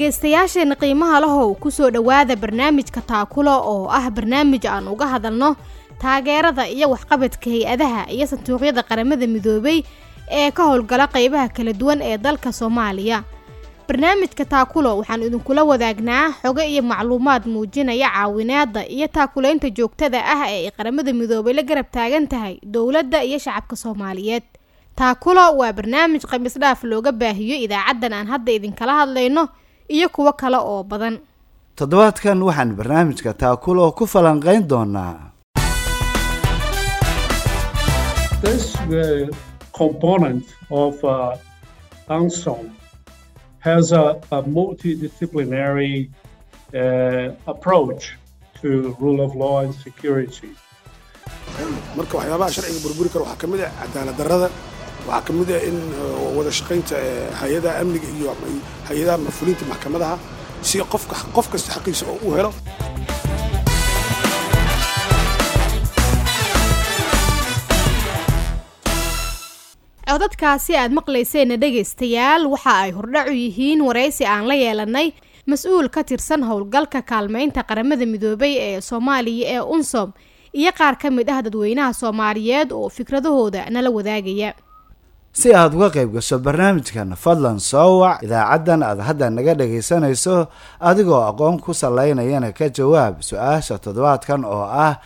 dhegaystayaasheenna qiimaha lahow ku soo dhowaada barnaamijka taakulo oo ah barnaamij aan uga hadalno taageerada iyo waxqabadka hay'adaha iyo sanduuqyada qaramada midoobay ee ka howlgala qeybaha kala duwan ee dalka soomaaliya. Barnaamijka taakulo waxaan idinkula wadaagnaa xogo iyo macluumaad muujinaya caawinaada iyo taakulaynta joogtada ah ee ay qaramada midoobay la garab taagan tahay dowladda iyo shacabka soomaaliyeed. Taakulo waa barnaamij khamiis dhaaf looga baahiyo idaacaddan aan hadda idinkala hadlayno iyo kuwo kale oo badan. Toddobaadkan waxaan barnaamijka taakulo ku falanqayn doonaa. This uh, component of uh, UNSOM has a, a multidisciplinary approach to rule of law and security. marka waxyaabaha sharciga burburi kara waxaa ka mid ah cadaalad darrada waxaa ka mid ah in uh, wada shaqaynta eh, hay'adaha amniga iyo hay'adaha mafulinta maxkamadaha si qofka qof kasta xaqiisa oo u helo. Codadkaasi aad maqlayseenna dhegaystayaal waxa ay hordhac u yihiin waraysi aan la yeelanay mas'uul ka tirsan howlgalka kaalmeynta qaramada midoobay ee soomaaliya ee unsom iyo qaar ka mid ah dadweynaha soomaaliyeed oo fikradahooda nala wadaagaya si aad uga qayb gasho barnaamijkan fadlan soo wac. Idaacaddan aad hadda naga dhagaysanayso adigoo aqoon ku salaynayana ka jawaab su'aasha toddobaadkan oo ah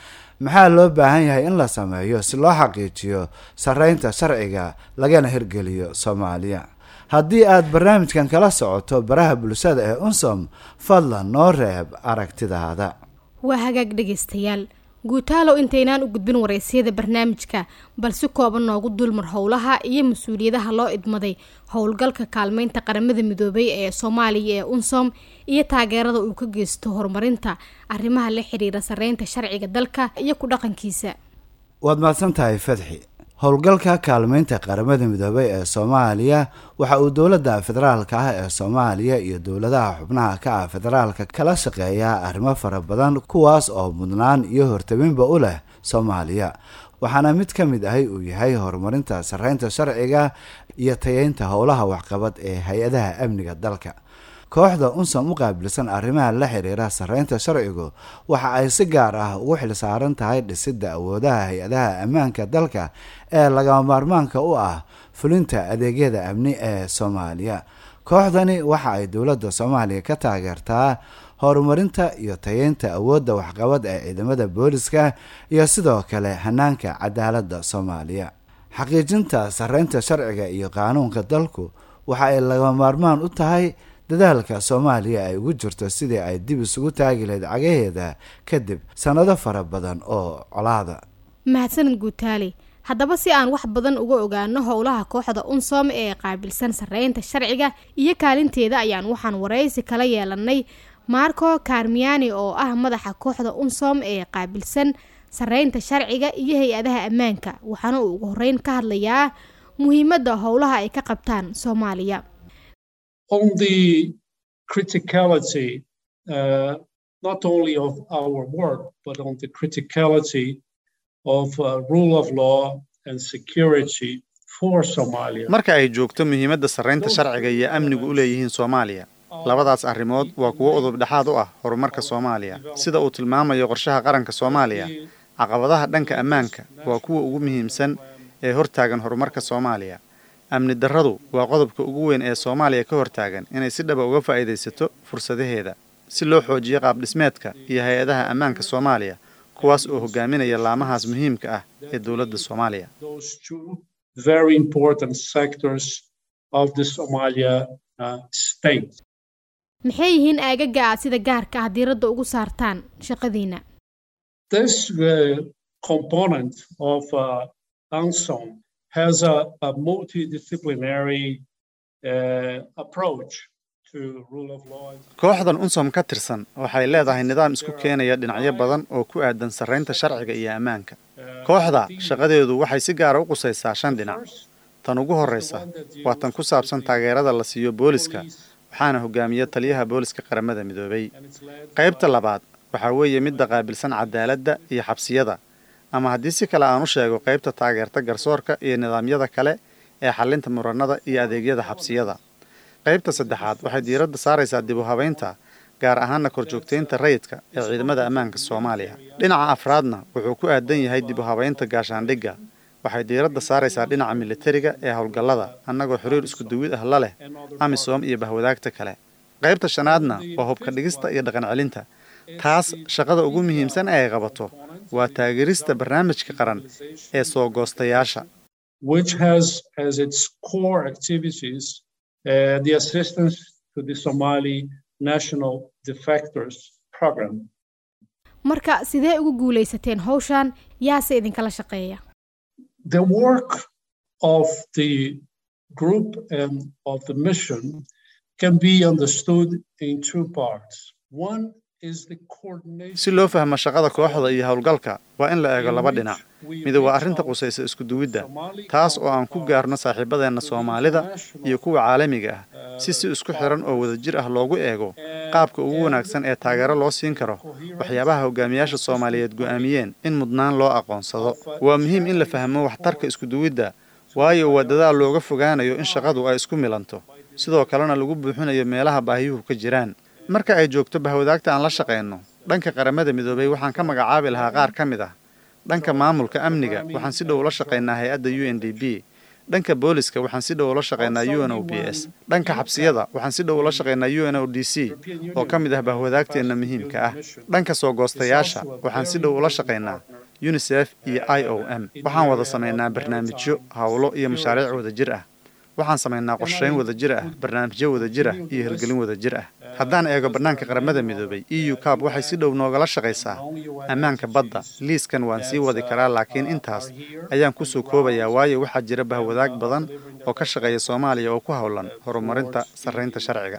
maxaa loo baahan yahay in la sameeyo si loo xaqiijiyo sarreynta sharciga lagana hirgeliyo soomaaliya? Haddii aad barnaamijkan kala socoto baraha bulshada ee unsom fadlan noo reeb aragtidaada. Waa hagaag dhegaystayaal guutaalow intaynaan u gudbin waraysiyada barnaamijka bal si kooban noogu dulmar howlaha iyo mas'uuliyadaha loo idmaday howlgalka kaalmeynta qaramada midoobay ee soomaaliya ee unsom iyo taageerada uu ka geysto horumarinta arrimaha la xiriira sarreynta sharciga dalka iyo ku dhaqankiisa. Waad mahadsan tahay fadxi howlgalka kaalmeynta qaramada midoobay ee soomaaliya waxa uu dowladda federaalka ah ee soomaaliya iyo dowladaha xubnaha ka ah federaalka kala shaqeeyaa arrimo fara badan kuwaas oo mudnaan iyo hortabinba u leh soomaaliya. Waxaana mid ka mid ahi uu yahay horumarinta sarreynta sharciga iyo tayeynta howlaha waxqabad ee hay'adaha amniga dalka kooxda unsom u qaabilsan arrimaha la xiriira sarreynta sharcigu waxa ay si gaar ah ugu xilsaaran tahay dhisidda awoodaha hay'adaha ammaanka dalka ee lagama maarmaanka u ah fulinta adeegyada amni ee soomaaliya. Kooxdani waxa ay dowladda soomaaliya ka taageertaa horumarinta iyo tayeynta awoodda waxqabad ee ciidamada booliska iyo sidoo kale hanaanka cadaaladda soomaaliya. Xaqiijinta sarreynta sharciga iyo qaanuunka dalku waxa ay lagama maarmaan u tahay dadaalka soomaaliya ay ugu jirto sidii ay dib isugu taagi lahayd cagaheeda kadib sannado fara badan oo colaada. Mahadsanid guutaale haddaba si aan wax badan uga ogaano howlaha kooxda unsom ee qaabilsan sarreynta sharciga iyo kaalinteeda ayaan waxaan waraysi kala yeelanay marco karmiani oo ah madaxa kooxda unsom ee qaabilsan sarreynta sharciga iyo hay'adaha ammaanka waxaana uu ugu horeyn ka hadlayaa muhiimadda howlaha ay ka qabtaan soomaaliya on the criticality, uh, not only of our work, but on the criticality of uh, rule of law and security for Somalia. marka ay joogto muhiimadda sarreynta sharciga iyo amnigu u leeyihiin soomaaliya labadaas arrimood waa kuwo udub dhexaad u ah horumarka soomaaliya sida uu tilmaamayo qorshaha qaranka soomaaliya caqabadaha dhanka ammaanka waa kuwa ugu muhiimsan ee hortaagan horumarka soomaaliya amni darradu waa qodobka ugu weyn ee soomaaliya ka hortaagan inay si dhaba uga faa'iidaysato fursadaheeda si loo xoojiyo qaabdhismeedka iyo hay'adaha ammaanka soomaaliya kuwaas oo hogaaminaya laamahaas muhiimka ah ee dowladda soomaaliya. Uh, maxay yihiin aagaga aad sida gaarka ah diiradda ugu saartaan shaqadiina Uh, uh, has a, a multidisciplinary uh, approach to rule of law. and- kooxdan unsom ka tirsan waxay leedahay nidaam isku keenaya dhinacyo badan oo ku aadan sarreynta sharciga iyo ammaanka. kooxda shaqadeedu waxay si gaara u qusaysaa shan dhinac. tan ugu horraysa waa tan ku saabsan taageerada la siiyo booliska waxaana hogaamiya taliyaha booliska qaramada midoobay. Qaybta labaad waxaa weeye midda qaabilsan cadaaladda iyo xabsiyada ama haddii si kale aan u sheego qaybta taageerta garsoorka iyo nidaamyada kale ee xallinta muranada iyo adeegyada xabsiyada. Qaybta saddexaad waxay diiradda saaraysaa dib u habaynta gaar ahaana korjoogtaynta rayidka ee ciidamada ammaanka soomaaliya. Dhinaca afraadna wuxuu ku aadan yahay dib u habaynta gaashaandhigga. Waxay diiradda saaraysaa dhinaca militariga ee howlgallada annagoo xiriir isku duwid ah la leh amisom iyo bahwadaagta kale. Qaybta shanaadna waa hubka dhigista iyo dhaqan celinta taas shaqada ugu muhiimsan ee ay qabato. Waa taageerista barnaamijka qaran ee soo goostayaasha. Which has as its core activities uh, the assistance to the Somali National Defectors Program. marka sidee ugu guulaysateen howshan yaase idinkala shaqeeya Si loo fahmo shaqada kooxda iyo howlgalka waa in la eego laba dhinac. mid waa arrinta qusaysa isku duwidda taas oo aan ku gaarno saaxiibadeenna soomaalida iyo kuwa caalamiga ah. Si si isku xiran oo wadajir ah loogu eego qaabka ugu wanaagsan ee taageero loo siin karo waxyaabaha hogaamiyaasha soomaaliyeed go'aamiyeen in mudnaan loo aqoonsado. Waa muhiim in la fahmo waxtarka isku duwidda waayo waa dadaal looga fogaanayo in shaqadu ay isku milanto. sidoo kalena lagu buuxinayo meelaha baahiyuhu ka jiraan marka ay joogto bahwadaagta aan la shaqayno dhanka qaramada midoobay waxaan ka magacaabi lahaa qaar ka mid ah. Dhanka maamulka amniga waxaan si dhow ula shaqaynaa hay'adda u n d b dhanka booliska waxaan si dhow ula shaqaynaa u n o b s. Dhanka xabsiyada waxaan si dhow ula shaqaynaa u n o d c oo ka mid ah bahwadaagteenna muhiimka ah. Dhanka soo goostayaasha waxaan si dhow ula shaqaynaa unisef iyo i o m. Waxaan wada samaynaa barnaamijyo howlo iyo mashaariic wadajir ah. Waxaan samaynaa qorshayn wadajir ah barnaamijyo wadajir ah iyo hirgelin wadajir ah haddaan eego bannaanka qaramada midoobay e u cab waxay si dhow noogala shaqaysaa ammaanka badda. Liiskan waan sii wadi karaa laakiin intaas ayaan ku soo koobayaa waayo waxaa jira bahwadaag badan oo ka shaqeeya soomaaliya oo ku howlan horumarinta sarraynta sharciga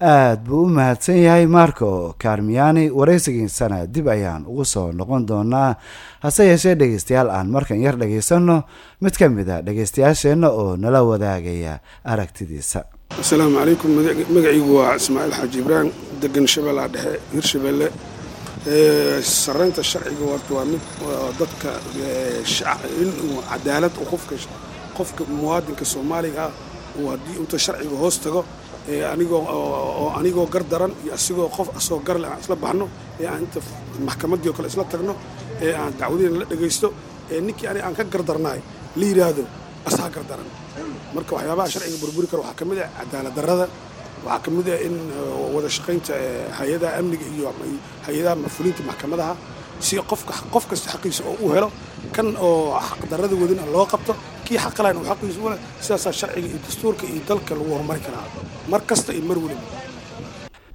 The strengthening of the rule of law and security sectors. aad buu u mahadsan yahay marco karmiyani waraysigiisana dib ayaan ugu soo noqon doonaa. Hase yeeshee dhegeystayaal aan markan yar dhegaysanno mid ka mid a dhegeystayaasheenna oo nala wadaagaya aragtidiisa. Asalaamu calaykum. Magac- magacaygu waa ismaaciil xaaji ibraahim degan shabeellaha dhexe hirshabeelle Ee, sarreynta sharciga horta waa mid dadka ee, shac- in uu cadaalad qofka qofka muwaadinka soomaaliga ah uu haddii inta sharciga hoos tago anigoo oo oo anigoo gar daran iyo asigoo qof asoo gar leh aan isla baxno ee aan inta maxkamaddii oo kale isla tagno ee aan dacwadiina la dhegaysto ee ninkii ani aan ka gardarnahay la yidhaahdo asaa gardaran marka waxyaabaha sharciga burburi kara waxaa ka mid ah cadaalad darrada waxaa ka mid ah in wada shaqaynta eh, hay'adaha amniga iyo hay'adaha mafuliinta maxkamadaha si qof kasta xaqiisa oo u helo kan oo xaq darrada wadin loo qabto kii xaq lahayn uu xaqiisa u sidaasaa sharciga iyo dastuurka iyo dalka lagu horumari karaa. Mar kasta iyo mar weliba.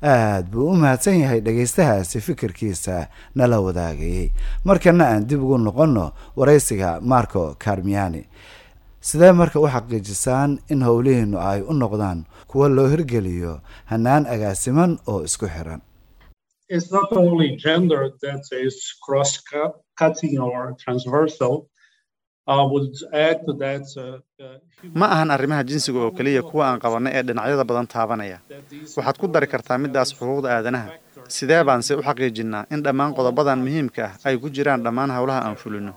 Aad buu u mahadsan yahay dhegaystahaasi fikirkiisa nala wadaagayay markana aan dib ugu noqonno waraysiga marco carmiani. Sidee marka u xaqiijisaan in howlihiinnu ay u noqdaan kuwa loo hirgeliyo hanaan agaasiman oo isku xiran It's not only gender that is cross-cutting or transversal. Uh, uh, ma ahan arrimaha jinsiga oo keliya kuwa aan qabanno ee dhinacyada badan taabanaya. Waxaad ku dari kartaa middaas xuquuqda aadanaha. Sidee baanse u xaqiijinnaa in dhammaan qodobadan muhiimka ah ay ku jiraan dhammaan howlaha aan fulino?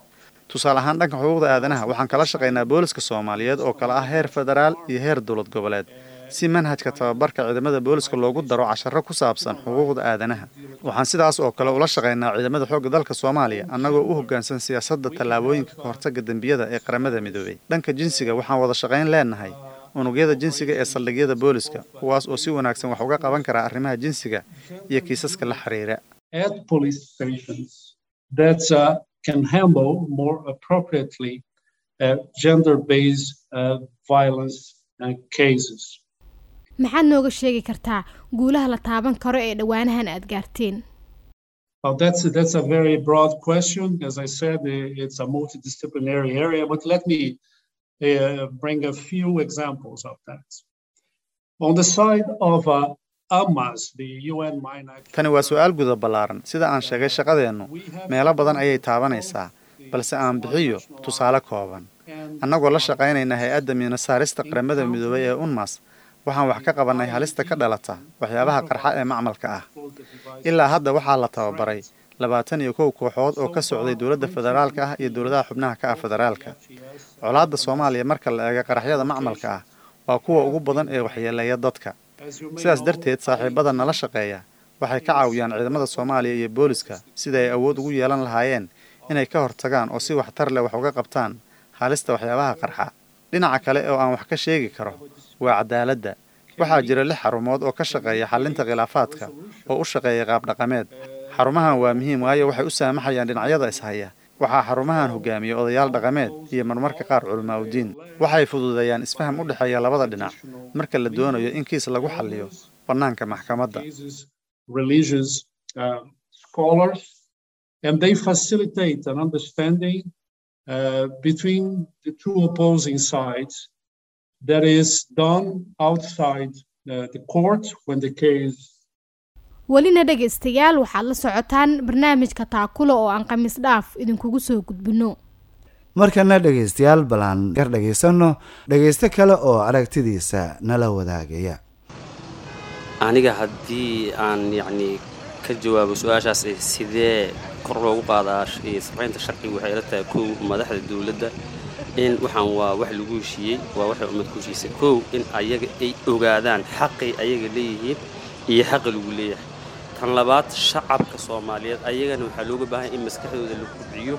Tusaale ahaan dhanka xuquuqda aadanaha waxaan kala shaqaynaa booliska soomaaliyeed oo kale ah heer federaal iyo heer dowlad goboleed si manhajka tababarka ciidamada booliska loogu daro casharro ku saabsan xuquuqda aadanaha. Waxaan sidaas oo kale ula shaqaynaa ciidamada xoogga dalka soomaaliya annagoo u hoggaansan siyaasadda tallaabooyinka ka hortagga dembiyada ee qaramada midoobay. Dhanka jinsiga waxaan wada shaqayn leenahay unugyada jinsiga ee saldhigyada booliska kuwaas oo si wanaagsan wax uga qaban kara arrimaha jinsiga iyo kiisaska la xiriira. Uh, uh, gender-based uh, violence uh, cases. Maxaad nooga sheegi kartaa guulaha la taaban karo ee dhowaanahan aad gaarteen Well, that's a, that's a very broad question. As I said, i- it's a multidisciplinary area, but let me uh, bring a few examples of that. On the side of uh, AMAS, the UN Mine Action, tani waa su'aal guda ballaaran sida aan sheegay shaqadeennu meelo badan ayay taabanaysaa balse aan bixiyo tusaale kooban annagoo la shaqaynayna hay'adda miinasaarista qaramada midoobay ee unmas waxaan wax ka qabannay halista ka dhalata waxyaabaha qarxa ee macmalka ah. Ilaa hadda waxaa la tababaray labaatan iyo kow kooxood oo ka socday dowladda federaalka ah iyo dowladaha xubnaha ka ah federaalka. Colaadda soomaaliya marka la eego qaraxyada macmalka ah waa kuwa ugu badan ee waxyeeleeya dadka. Sidaas darteed saaxiibada nala shaqeeya waxay ka caawiyaan ciidamada soomaaliya iyo booliska sida ay awood ugu yeelan lahaayeen inay ka hortagaan oo si waxtar leh wax uga qabtaan halista waxyaabaha qarxa. Dhinaca kale oo aan wax ka sheegi karo waa cadaaladda. Waxaa jira lix xarumood oo ka shaqeeya xallinta khilaafaadka oo u shaqeeya qaabdhaqameed xarumahan waa muhiim waayo waxay u saamaxayaan dhinacyada ishaya waxaa xarumahan hogaamiya odayaal dhaqameed iyo marmarka qaar culamaa udiin waxay fududeeyaan isfaham u dhexeeya labada dhinac marka la doonayo in kiis lagu xalliyo bannaanka maxkamadda that is done outside uh, the court when the case welina dhegaystayaal waxaad la socotaan barnaamijka taakula oo aan khamiis dhaaf idinkugu soo gudbino. Markana dhegaystayaal balaan gar dhagaysano dhagaysto kale oo aragtidiisa nala wadaagaya. Aniga haddii aan yacnii ka jawaabo su'aashaas sidee kor loogu qaadaa samaynta sharciga waxay ila tahay kow madaxda dowladda in waxaan waa wax lagu heshiiyey waa waxay ummad ku heshiisay. Kow in ayaga ay ogaadaan xaqay ayaga leeyihiin iyo xaqa lagu leeyahay. Tan labaad shacabka soomaaliyeed ayagana waxaa looga baahan in maskaxdooda la kubciyo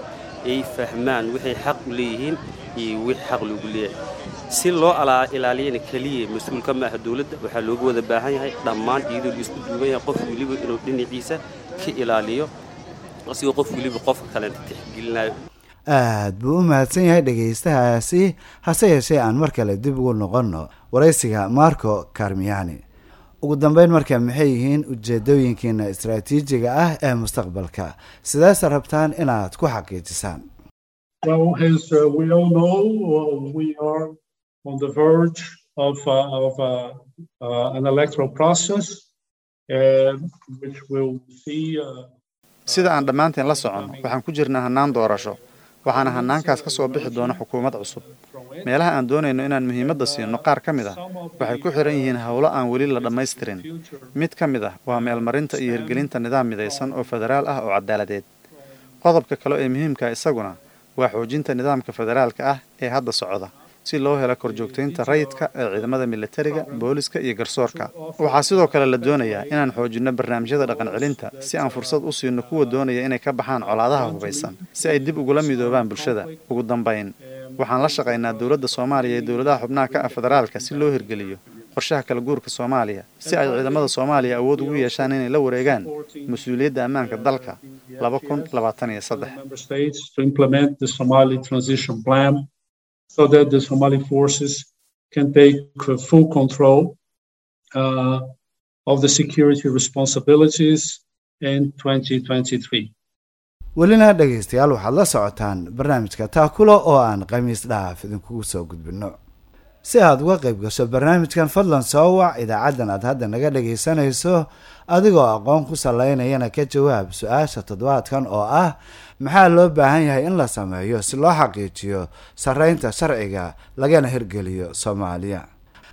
ay fahmaan waxay xaq u leeyihiin iyo wix xaq lagu leeyahay. Si loo ilaaliyana keliya mas'uulka maaha dowladda waxaa looga wada baahan yahay dhammaan iyadoo la isku duuban yahay qof weliba inuu dhinaciisa ka ilaaliyo asigoo qof weliba qofka kalenta tixgelinayo aad buu u mahadsan yahay dhegaystahaasi hase yeeshee aan mar kale dib ugu noqonno waraysiga marco carmiani. Ugu dambeyn marka maxay yihiin ujeedooyinkiina istaraatiijiga ah ee mustaqbalka? Sidaase rabtaan inaad ku xaqiijisaan. Sida aan dhammaanteen la soconno waxaan ku jirnaa hannaan doorasho waxaana hannaankaas ka soo bixi doona xukuumad cusub. Meelaha aan doonayno inaan muhiimadda siino qaar ka mid ah waxay ku xihan yihiin howlo aan weli la dhammaystirin. Mid ka mid ah waa meelmarinta iyo hirgelinta nidaam midaysan oo federaal ah oo caddaaladeed. Qodobka kale ee muhiimka isaguna waa xoojinta nidaamka federaalka ah ee hadda socda si loo helo korjoogtaynta rayidka ee ciidamada militariga booliska iyo garsoorka. Waxaa sidoo kale la doonayaa inaan xoojinno barnaamijyada dhaqan celinta si aan fursad u siino kuwa doonaya inay ka baxaan colaadaha hubaysan si ay dib ugula midoobaan bulshada. Ugu dambayn waxaan la shaqaynaa dowladda soomaaliya iyo dowladaha xubnaha ka ah federaalka si loo hirgeliyo qorshaha kala guurka soomaaliya si ay ciidamada soomaaliya awood ugu yeeshaan inay la wareegaan mas'uuliyadda ammaanka dalka so that the Somali forces can take uh, full control uh, of the security responsibilities in 2023. welina dhegaystayaal waxaad la socotaan barnaamijka taakulo oo aan khamiis dhaaf idinkugu soo gudbinno si aad uga qayb gasho barnaamijkan fadlan soo wac idaacaddan aad hadda naga dhagaysanayso adigoo aqoon ku salaynayana ka jawaab su'aasha toddobaadkan oo ah maxaa loo baahan yahay in la sameeyo si loo xaqiijiyo sarreynta sharciga lagana hirgeliyo soomaaliya?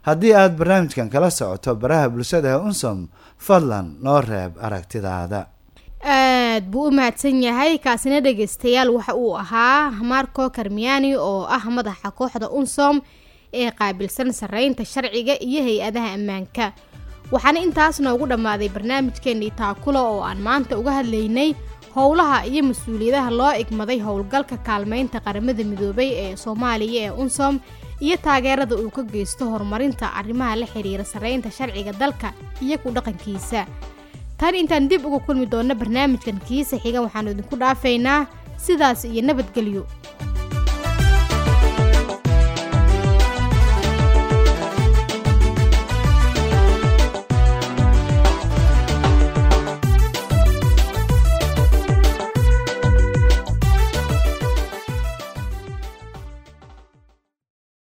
Haddii aad barnaamijkan kala socoto baraha bulshada ee unsom fadlan noo reeb aragtidaada. Aad buu u mahadsan yahay kaasina dhegaystayaal waxa uu ahaa marco carmiani oo ah madaxa kooxda unsom ee qaabilsan sarreynta sharciga iyo hay'adaha ammaanka. Waxaana intaas noogu dhammaaday barnaamijkeennii taakula oo aan maanta uga hadlaynay howlaha iyo mas'uuliyadaha loo igmaday howlgalka kaalmeynta qaramada midoobay ee soomaaliya ee unsom iyo taageerada uu ka geysto horumarinta arrimaha la xiriira sarreynta sharciga dalka iyo ku dhaqankiisa. Tan intaan dib uga kulmi doonno barnaamijkan kiisa xiga waxaanu idinku dhaafaynaa sidaas iyo nabadgelyo